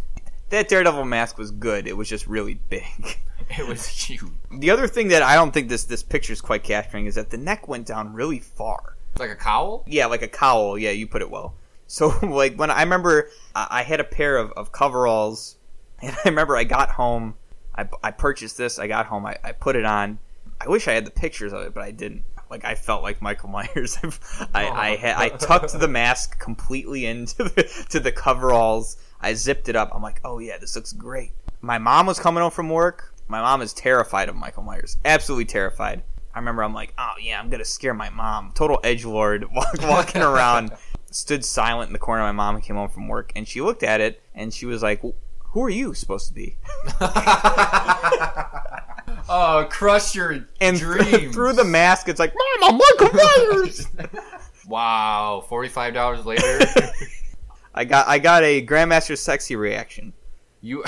That Daredevil mask was good. It was just really big. It was huge. The other thing that I don't think this this picture is quite capturing is that the neck went down really far. Like a cowl? Yeah, like a cowl. Yeah, you put it well. So like when I remember I, I had a pair of, of coveralls, and I remember I got home. I, I purchased this. I got home. I, I put it on. I wish I had the pictures of it, but I didn't. Like I felt like Michael Myers. I I, oh. had, I tucked the mask completely into the, to the coveralls. I zipped it up. I'm like, oh yeah, this looks great. My mom was coming home from work. My mom is terrified of Michael Myers. Absolutely terrified. I remember I'm like, oh yeah, I'm gonna scare my mom. Total edge lord, walk, walking around. Stood silent in the corner. My mom came home from work, and she looked at it, and she was like, "Who are you supposed to be?" Oh, crush your And dreams. through the mask, it's like, "Mom, I'm Michael Myers." wow, forty five dollars later. I got I got a Grandmaster Sexay reaction. You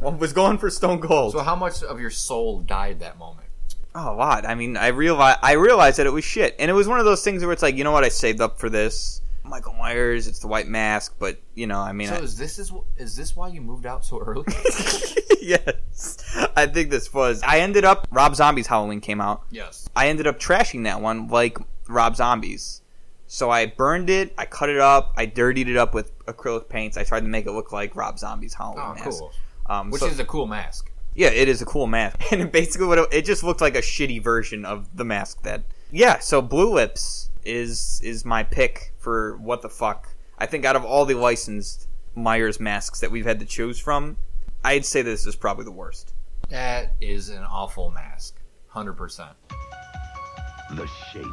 was going for Stone Cold. So how much of your soul died that moment? Oh, a lot. I mean, I realized I realized that it was shit, and it was one of those things where it's like, you know what, I saved up for this. Michael Myers, it's the white mask, but you know, I mean, so I, is this is is this why you moved out so early? yes, I think this was. I ended up Rob Zombie's Halloween came out. Yes. I ended up trashing that one like Rob Zombie's. So I burned it, I cut it up, I dirtied it up with acrylic paints. I tried to make it look like Rob Zombie's Halloween Oh, mask. cool. Um, Which so- is a cool mask. Yeah, it is a cool mask, and basically what it, it just looked like a shitty version of the mask that. Yeah, so Blue Lips is is my pick for what the fuck. I think out of all the licensed Myers masks that we've had to choose from, I'd say this is probably the worst. That is an awful mask. Hundred percent. The shape.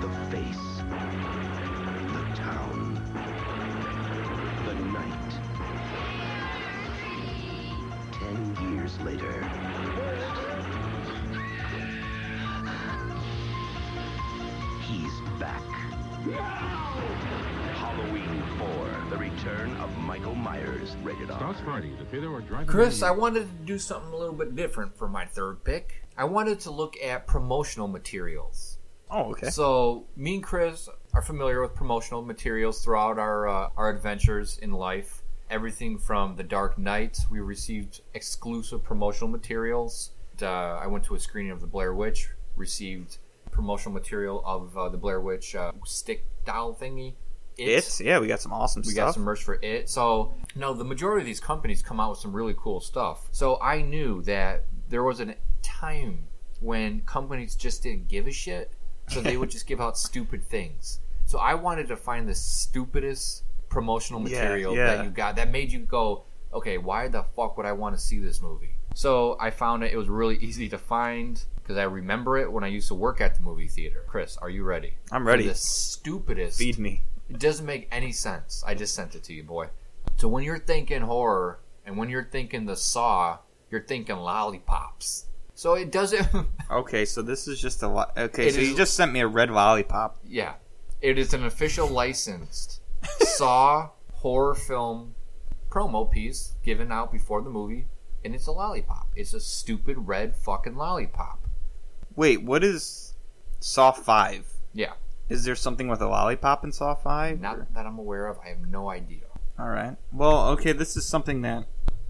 The face. Years later. He's back. Halloween 4, The Return of Michael Myers, rated R. Friday. The theater or drive Chris, I wanted to do something a little bit different for my third pick. I wanted to look at promotional materials. Oh, okay. So me and Chris are familiar with promotional materials throughout our uh, our adventures in life, everything from The Dark Knight. We received exclusive promotional materials. Uh, I went to a screening of The Blair Witch, received promotional material of uh, the Blair Witch uh, stick doll thingy. It, yeah, we got some awesome we stuff. got some merch for it. So, no, the majority of these companies come out with some really cool stuff. So I knew that there was a time when companies just didn't give a shit, so they would just give out stupid things. So I wanted to find the stupidest promotional material yeah. that you got that made you go, okay, why the fuck would I want to see this movie? So I found it. It was really easy to find because I remember it when I used to work at the movie theater. Chris, are you ready? I'm For ready. the stupidest. Feed me. It doesn't make any sense. I just sent it to you, boy. So when you're thinking horror and when you're thinking the Saw, you're thinking lollipops. So it doesn't. Okay, so this is just a lot. Okay, It so is- you just sent me a red lollipop. yeah, it is an official licensed Saw horror film promo piece given out before the movie, and it's a lollipop. It's a stupid red fucking lollipop. Wait, what is Saw Five? Yeah, Is there something with a lollipop in Saw Five? not that I'm aware of. I have no idea. All right. Well, okay, this is something that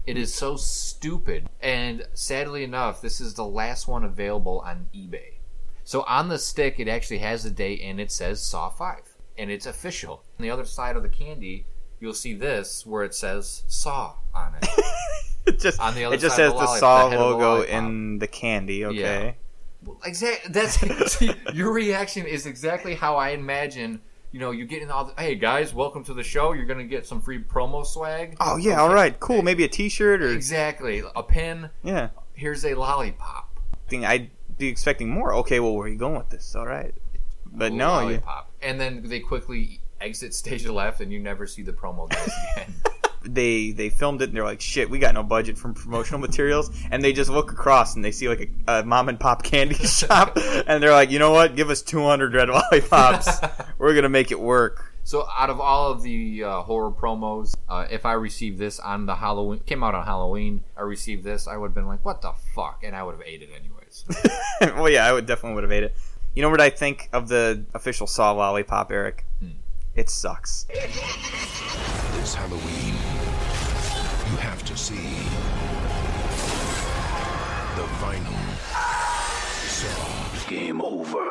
It is so stupid. And sadly enough, this is the last one available on eBay. So on the stick, it actually has the date and it says Saw 5. And it's official. On the other side of the candy, you'll see this where it says Saw on it. it just On the other it just side has the, the Saw the of the logo in the candy. Okay. Exactly. That's see, your reaction is exactly how I imagine. You know, you get in all the. Hey guys, welcome to the show. You're gonna get some free promo swag. Oh yeah. All right. Cool. Maybe a T-shirt or Exactly. A pin. yeah. Here's a lollipop. Thing I'd be expecting more. Okay. Well, where are you going with this? All right. But no. You, lollipop. And then they quickly exit stage left, and you never see the promo guys again. they they filmed it and they're like, shit, we got no budget from promotional materials, and they just look across and they see like a, a mom and pop candy shop, and they're like, you know what? Give us 200 red lollipops. We're gonna make it work. so, out of all of the uh, horror promos, uh, if I received this on the Halloween, came out on Halloween, I received this, I would have been like, what the fuck? And I would have ate it anyways. well, yeah, I would definitely would have ate it. You know what I think of the official Saw lollipop, Eric? Hmm. It sucks. This Halloween, you have to see the final Saw. Game over.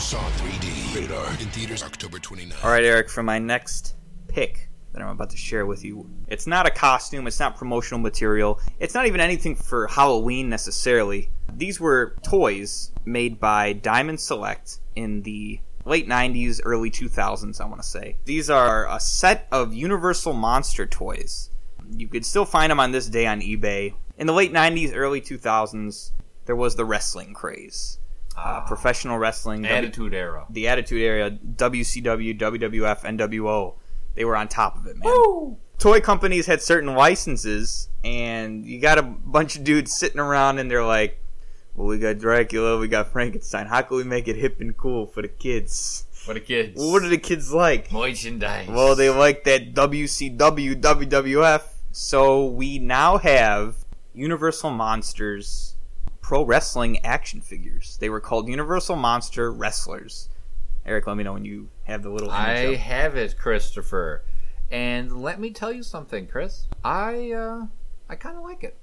Saw 3D. Rated R. In theaters October 29. All right, Eric, for my next pick that I'm about to share with you, it's not a costume, it's not promotional material, it's not even anything for Halloween necessarily. These were toys made by Diamond Select in the late 90s, early 2000s, I want to say. These are a set of Universal Monster toys. You could still find them on this day on eBay. In the late 90s, early 2000s, there was the wrestling craze. Uh, professional wrestling, W- Attitude Era. the Attitude Era, WCW, WWF, NWO. They were on top of it, man. Toy companies had certain licenses, and you got a bunch of dudes sitting around, and they're like, "Well, we got Dracula, we got Frankenstein. How can we make it hip and cool for the kids?" For the kids. Well, what do the kids like? Merchandise. Well, they like that WCW, WWF. So we now have Universal Monsters pro wrestling action figures. They were called Universal Monster Wrestlers. Eric, let me know when you have the little I have it, Christopher. And let me tell you something, Chris. I uh I kind of like it.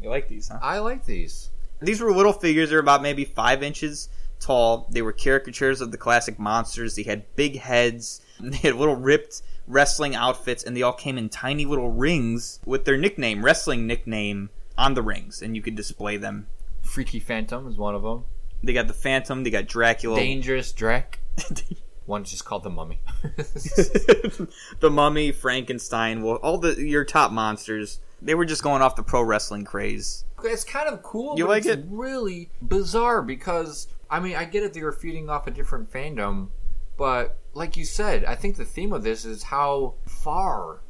You like these, huh? I like these. These were little figures. They're about maybe five inches tall. They were caricatures of the classic monsters. They had big heads. They had little ripped wrestling outfits, and they all came in tiny little rings with their nickname, wrestling nickname, on the rings, and you could display them. Freaky Phantom is one of them. They got the Phantom. They got Dracula. Dangerous Drac. One's just called the Mummy. the Mummy, Frankenstein, well, all the your top monsters. They were just going off the pro wrestling craze. it's kind of cool. You but like it's it? Really bizarre because I mean I get it. They were feeding off a different fandom, but like you said, I think the theme of this is how far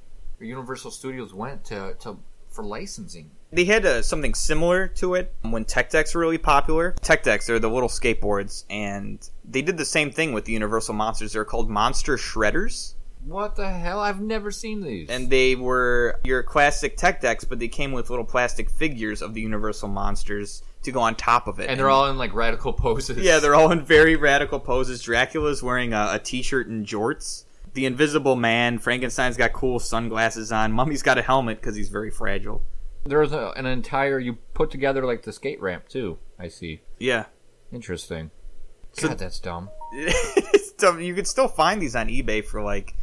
Universal Studios went to, to for licensing. They had uh, something similar to it when Tech Decks were really popular. Tech Decks are the little skateboards, and they did the same thing with the Universal Monsters. They're called Monster Shredders. What the hell? I've never seen these. And they were your classic Tech Decks, but they came with little plastic figures of the Universal Monsters to go on top of it. and they're all in like radical poses. Yeah, they're all in very radical poses. Dracula's wearing a, a t-shirt and jorts. The Invisible Man. Frankenstein's got cool sunglasses on. Mummy's got a helmet because he's very fragile. There's a, an entire you put together like the skate ramp too. I see. Yeah. Interesting. So- God, that's dumb. It's dumb. you could still find these on eBay for like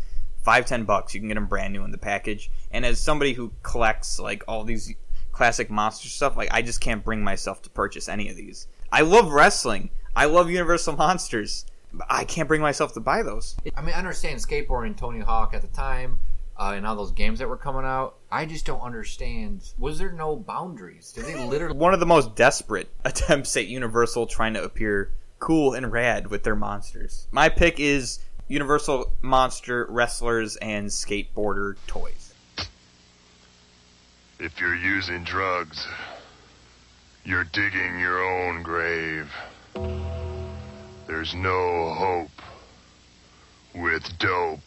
five, ten bucks. You can get them brand new in the package. And as somebody who collects like all these classic monster stuff, like I just can't bring myself to purchase any of these. I love wrestling. I love Universal Monsters. But I can't bring myself to buy those. I mean, I understand skateboarding, Tony Hawk at the time, uh, and all those games that were coming out. I just don't understand. Was there no boundaries? Did they literally? One of the most desperate attempts at Universal trying to appear cool and rad with their monsters. My pick is Universal Monster Wrestlers and Skateboarder Toys. If you're using drugs, you're digging your own grave. There's no hope with dope.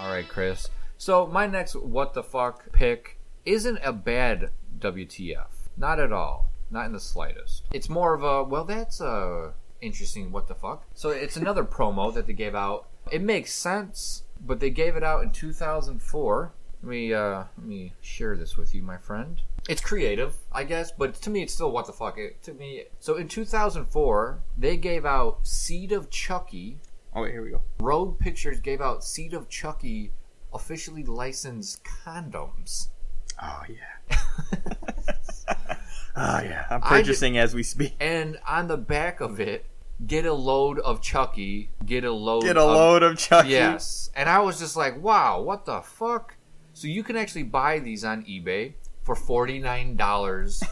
All right, Chris. So my next what the fuck pick isn't a bad WTF. Not at all. Not in the slightest. It's more of a well, that's a interesting what the fuck. So it's another promo that they gave out. It makes sense, but they gave it out in 2004. Let me uh, let me share this with you, my friend. It's creative, I guess, but to me, it's still what the fuck. It, to me, so in 2004, they gave out Seed of Chucky. Oh, wait, here we go. Rogue Pictures gave out Seed of Chucky officially licensed condoms. Oh yeah. Oh yeah. I'm purchasing as we speak. And on the back of it, get a load of Chucky. Get a load. Get a load of Chucky. Yes. And I was just like, wow, what the fuck? So you can actually buy these on eBay for forty nine dollars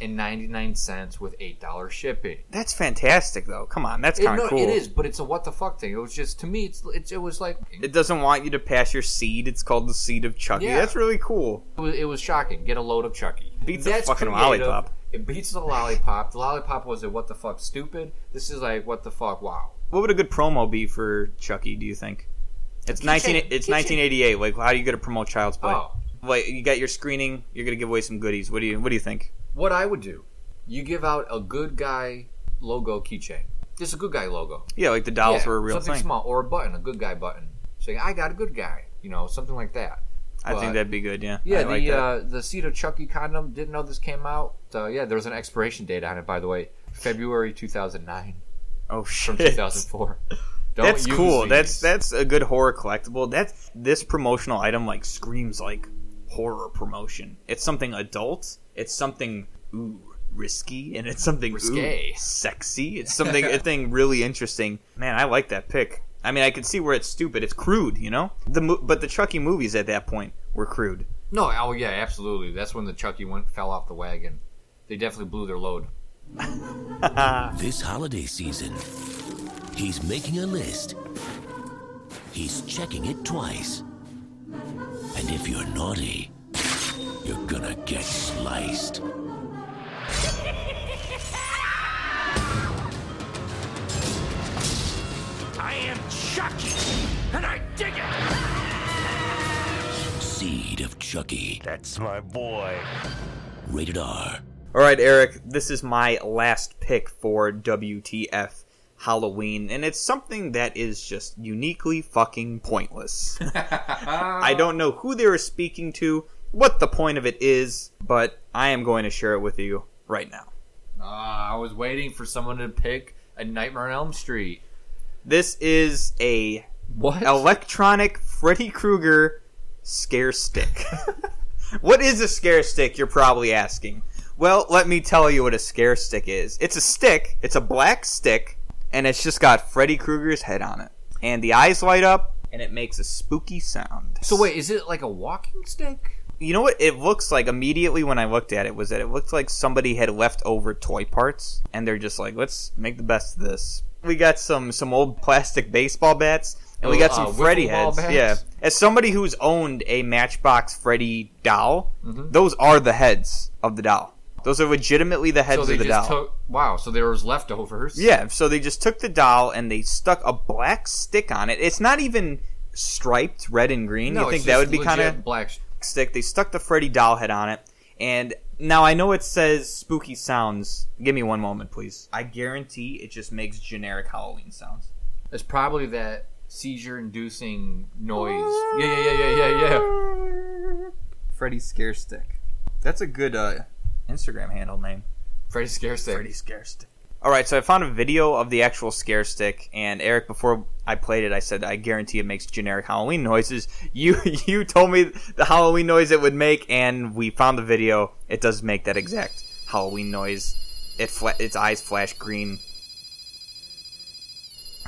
and ninety nine cents with eight dollars shipping. That's fantastic, though. Come on, that's kind of no, cool. it is, but it's a what the fuck thing. It was just to me, it's, it's it was like It doesn't want you to pass your seed. It's called the seed of Chucky. Yeah. That's really cool. it was, it was shocking. Get a load of Chucky. Beats That's fucking creative. lollipop. It beats the lollipop. The lollipop was a what the fuck stupid. This is like what the fuck wow. What would a good promo be for Chucky? Do you think? It's nineteen. It's nineteen eighty eight. Like, how are you gonna promote Child's Play? Oh. Like, you got your screening. You're gonna give away some goodies. What do you What do you think? What I would do, you give out a good guy logo keychain. Just a good guy logo. Yeah, like the dolls Yeah, were a real something thing. small or a button, a good guy button. Saying I got a good guy. You know, something like that. I think that'd be good. Yeah. Yeah, I the like uh, the of Chucky condom. Didn't know this came out. Uh, yeah, there was an expiration date on it, by the way, February 2009 oh shit. from 2004. Don't That's cool. these. That's that's a good horror collectible. That's this promotional item like screams like horror promotion. It's something adult. It's something ooh risky, and it's something Risque. ooh, sexy. It's something a thing really interesting. Man, I like that pick. I mean, I can see where it's stupid. It's crude, you know. The mo- but the Chucky movies at that point were crude. no. Oh yeah, absolutely. That's when the Chucky went fell off the wagon. They definitely blew their load. This holiday season, he's making a list. He's checking it twice. And if you're naughty, you're gonna get sliced. I am Chucky, and I dig it. Seed of Chucky. That's my boy. Rated R. All right, Eric, this is my last pick for WTF Halloween, and it's something that is just uniquely fucking pointless. I don't know who they were speaking to, what the point of it is, but I am going to share it with you right now. Ah, I was waiting for someone to pick a Nightmare on Elm Street. This is a What? electronic Freddy Krueger scare stick. what is a scare stick, you're probably asking? Well, let me tell you what a scare stick is. It's a stick, it's a black stick, and it's just got Freddy Krueger's head on it. And the eyes light up, and it makes a spooky sound. So wait, is it like a walking stick? You know what it looks like immediately when I looked at it was that it looked like somebody had left over toy parts and they're just like, let's make the best of this. We got some some old plastic baseball bats and we Oh, got some uh, Freddy heads. bats? Yeah. As somebody who's owned a Matchbox Freddy doll, Mhm. those are the heads of the doll. Those are legitimately the heads so they of the just doll. took. Wow. So there was leftovers. Yeah, so they just took the doll and they stuck a black stick on it. It's not even striped red and green. No, you think it's that just would be kind of black. stick? They stuck the Freddy doll head on it, And now I know it says spooky sounds. Give me one moment, please. I guarantee it just makes generic Halloween sounds. It's probably that seizure-inducing noise. Yeah, yeah, yeah, yeah, yeah, yeah. Freddy Scare Stick. That's a good uh, Instagram handle name. Freddy Scare Stick. Freddy Scare Stick. All right, so I found a video of the actual scare stick, and Eric, before I played it, I said I guarantee it makes generic Halloween noises. You you told me the Halloween noise it would make, and we found the video. It does make that exact Halloween noise. It fla- its eyes flash green.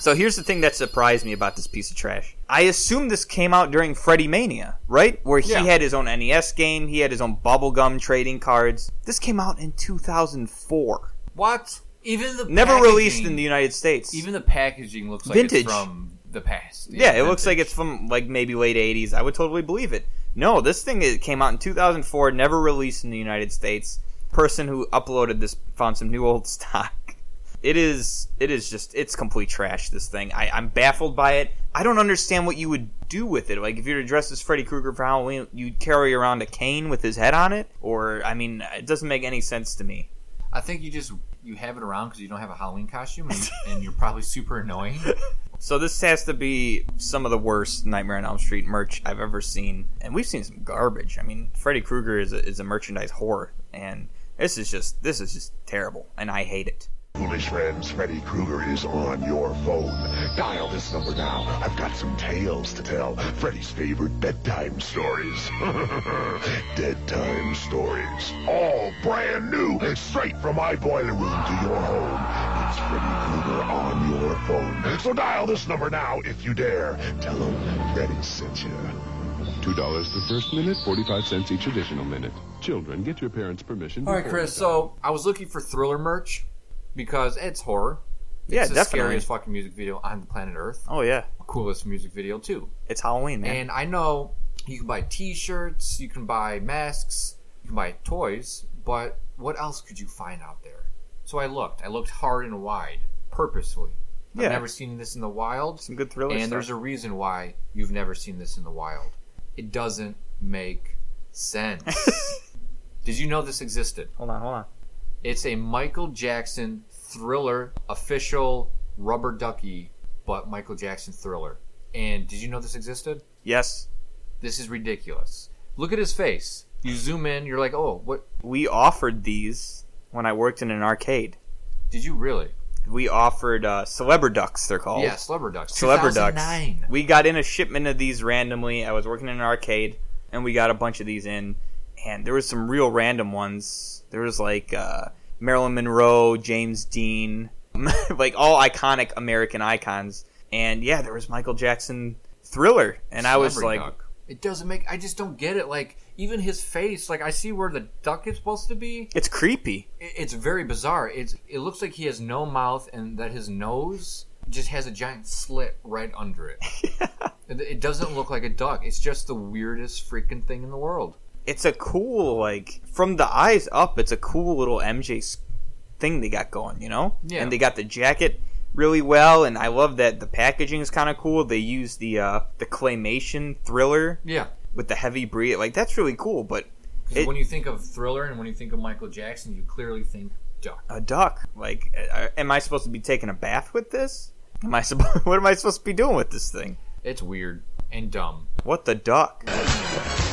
So here's the thing that surprised me about this piece of trash. I assume this came out during Freddy Mania, right? Where he Yeah. had his own NES game, he had his own bubblegum trading cards. This came out in 2004. What? Even the Never released in the United States. Even the packaging looks like Vintage. it's from the past. Yeah, it looks like it's from like maybe late 80s. I would totally believe it. No, this thing it came out in 2004, never released in the United States. Person who uploaded this found some new old stock. It is it is just it's complete trash this thing. I, I'm baffled by it. I don't understand what you would do with it. Like if you're dressed as Freddy Krueger for Halloween, you'd carry around a cane with his head on it? Or I mean, it doesn't make any sense to me. I think you just you have it around because you don't have a Halloween costume, and, and you're probably super annoying. So this has to be some of the worst Nightmare on Elm Street merch I've ever seen, and we've seen some garbage. I mean, Freddy Krueger is a, is a merchandise whore, and this is just this is just terrible, and I hate it. Foolish friends, Freddy Krueger is on your phone. Dial this number now. I've got some tales to tell. Freddy's favorite bedtime stories. Dead time stories. All brand new, straight from my boiler room to your home. It's Freddy Krueger on your phone. So dial this number now if you dare. Tell him Freddy sent you. $2 the first minute, 45 cents each additional minute. Children, get your parents' permission. All right, Chris. So I was looking for thriller merch because it's horror. Yeah, it's the definitely. scariest fucking music video on the planet Earth. Oh yeah, coolest music video too. It's Halloween, man. And I know you can buy T-shirts, you can buy masks, you can buy toys, but what else could you find out there? So I looked. I looked hard and wide, purposefully. Yeah. I've never seen this in the wild. Some good thriller And stuff. there's a reason why you've never seen this in the wild. It doesn't make sense. Did you know this existed? Hold on, hold on. It's a Michael Jackson thriller, official rubber ducky, but Michael Jackson thriller. And did you know this existed? Yes. This is ridiculous. Look at his face. You zoom in, you're like, oh, what? We offered these when I worked in an arcade. Did you really? We offered uh, Celebriducks, they're called. Yeah, Celebriducks. Celebriducks. 2009. We got in a shipment of these randomly. I was working in an arcade, and we got a bunch of these in. And there was some real random ones. There was like uh, Marilyn Monroe, James Dean, like all iconic American icons. And yeah, there was Michael Jackson Thriller, and I was Celebrity like, duck. it doesn't make. I just don't get it. Like even his face, like I see where the duck is supposed to be. it's creepy. It- It's very bizarre. It's it looks like he has no mouth and that his nose just has a giant slit right under it. it. It doesn't look like a duck. It's just the weirdest freaking thing in the world. It's a cool like from the eyes up. It's a cool little MJ thing they got going, you know. Yeah. And they got the jacket really well, and I love that the packaging is kind of cool. They use the uh, the claymation thriller. Yeah. With the heavy breed, like that's really cool. But it- when you think of Thriller and when you think of Michael Jackson, you clearly think duck. a duck. Like, am I supposed to be taking a bath with this? Am I supposed? What am I supposed to be doing with this thing? It's weird and dumb. What the duck?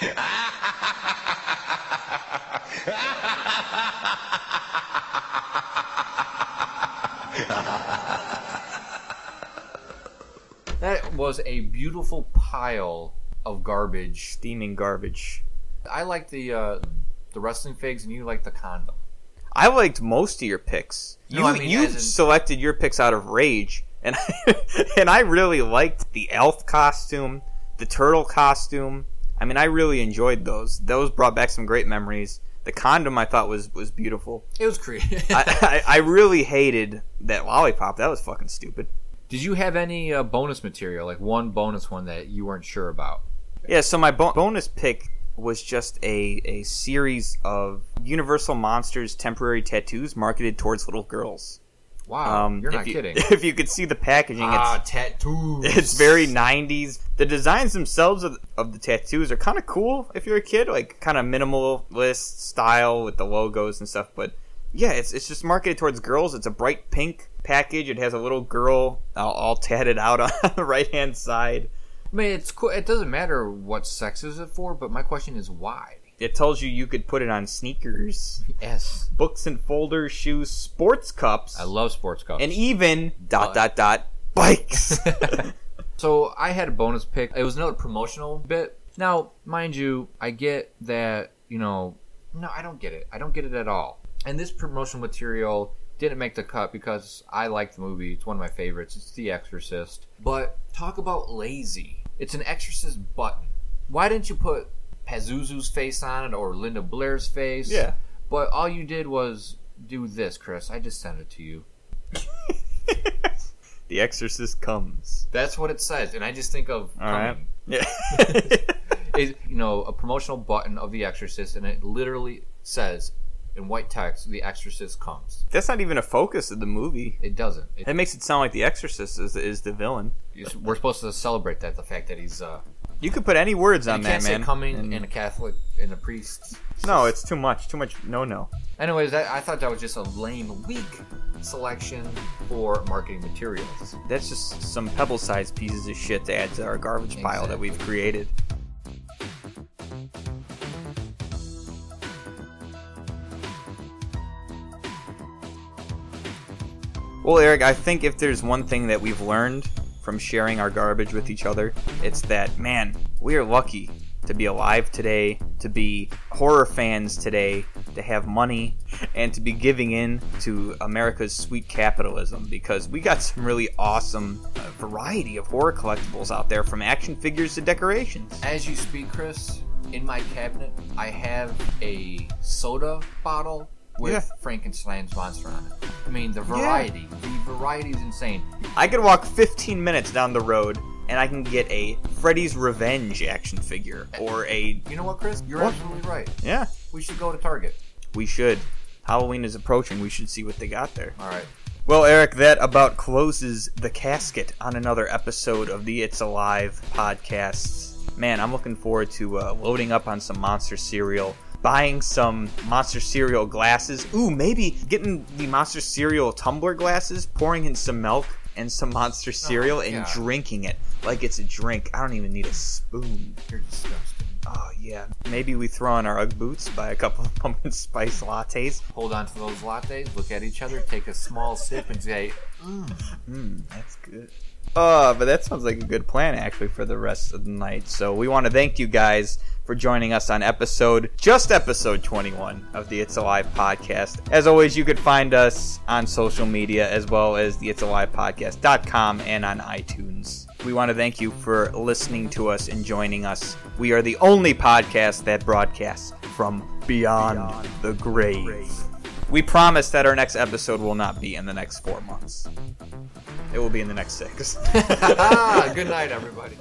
That was a beautiful pile of garbage. Steaming garbage. I like the uh, the wrestling figs, and you like the condom. I liked most of your picks. No, you I mean, you in- selected your picks out of rage, and I, and I really liked the elf costume, the turtle costume. I mean, I really enjoyed those. Those brought back some great memories. The condom I thought was was beautiful. It was creepy. I, I, I really hated that lollipop. That was fucking stupid. Did you have any uh, bonus material, like one bonus one that you weren't sure about? Yeah, so my bo- bonus pick was just a, a series of Universal Monsters temporary tattoos marketed towards little girls. Wow, you're not you, kidding. If you could see the packaging, Ah, it's tattoos. It's very 90s. The designs themselves of, of the tattoos are kind of cool if you're a kid, like kind of minimalist style with the logos and stuff. But yeah, it's it's just marketed towards girls. It's a bright pink package. It has a little girl all, all tatted out on the right hand side. I mean, it's cool. It doesn't matter what sex is it for, but my question is why. It tells you you could put it on sneakers, Yes, books and folders, shoes, sports cups, I love sports cups. and even dot dot dot bikes. So I had a bonus pick. It was another promotional bit. Now, mind you, I get that, you know, no, I don't get it. I don't get it at all. And this promotional material didn't make the cut because I like the movie. It's one of my favorites. It's The Exorcist. But talk about lazy. It's an Exorcist button. Why didn't you put Pazuzu's face on it or Linda Blair's face? Yeah. But all you did was do this, Chris. I just sent it to you. the Exorcist comes. That's what it says, and I just think of All right. coming. Yeah. is you know a promotional button of The Exorcist, and it literally says in white text, "The Exorcist comes." That's not even a focus of the movie. It doesn't. It, That makes it sound like the Exorcist is, is the villain. we're supposed to celebrate that the fact that he's. Uh, You could put any words on you can't that, man. say coming And- in a Catholic in a priest. no, it's too much. Too much. No, no. Anyways, that, I thought that was just a lame, weak selection for marketing materials. That's just some pebble-sized pieces of shit to add to our garbage pile that we've created. Well, Eric, I think if there's one thing that we've learned from sharing our garbage with each other, it's that, man, we are lucky to be alive today, to be horror fans today, to have money, and to be giving in to America's sweet capitalism because we got some really awesome uh, variety of horror collectibles out there from action figures to decorations. As you speak, Chris, in my cabinet, I have a soda bottle with Yeah. Frankenstein's monster on it. I mean, the variety, the variety is insane. I could walk 15 minutes down the road and I can get a Freddy's Revenge action figure or a. You know what, Chris? You're What? absolutely right. Yeah, We should go to Target. we should. Halloween is approaching. We should see what they got there. All right. Well, Eric, that about closes the casket on another episode of the It's Alive podcast. Man, I'm looking forward to uh, loading up on some monster cereal, buying some monster cereal glasses. Ooh, maybe getting the monster cereal tumbler glasses, pouring in some milk and some monster oh cereal, and God. drinking it like it's a drink. I don't even need a spoon. You're disgusting. Oh yeah, maybe we throw on our UGG boots, buy a couple of pumpkin spice lattes. Hold on to those lattes, look at each other, take a small sip, and say, Mmm, that's good. Oh, but that sounds like a good plan actually for the rest of the night. So we want to thank you guys for joining us on episode, just episode 21 of the It's Alive podcast. As always, you could find us on social media as well as the It's Alive podcast.com and on iTunes. We want to thank you for listening to us and joining us. We are the only podcast that broadcasts from beyond, the grave. We promise that our next episode will not be in the next four months. It will be in the next six. Good night, everybody.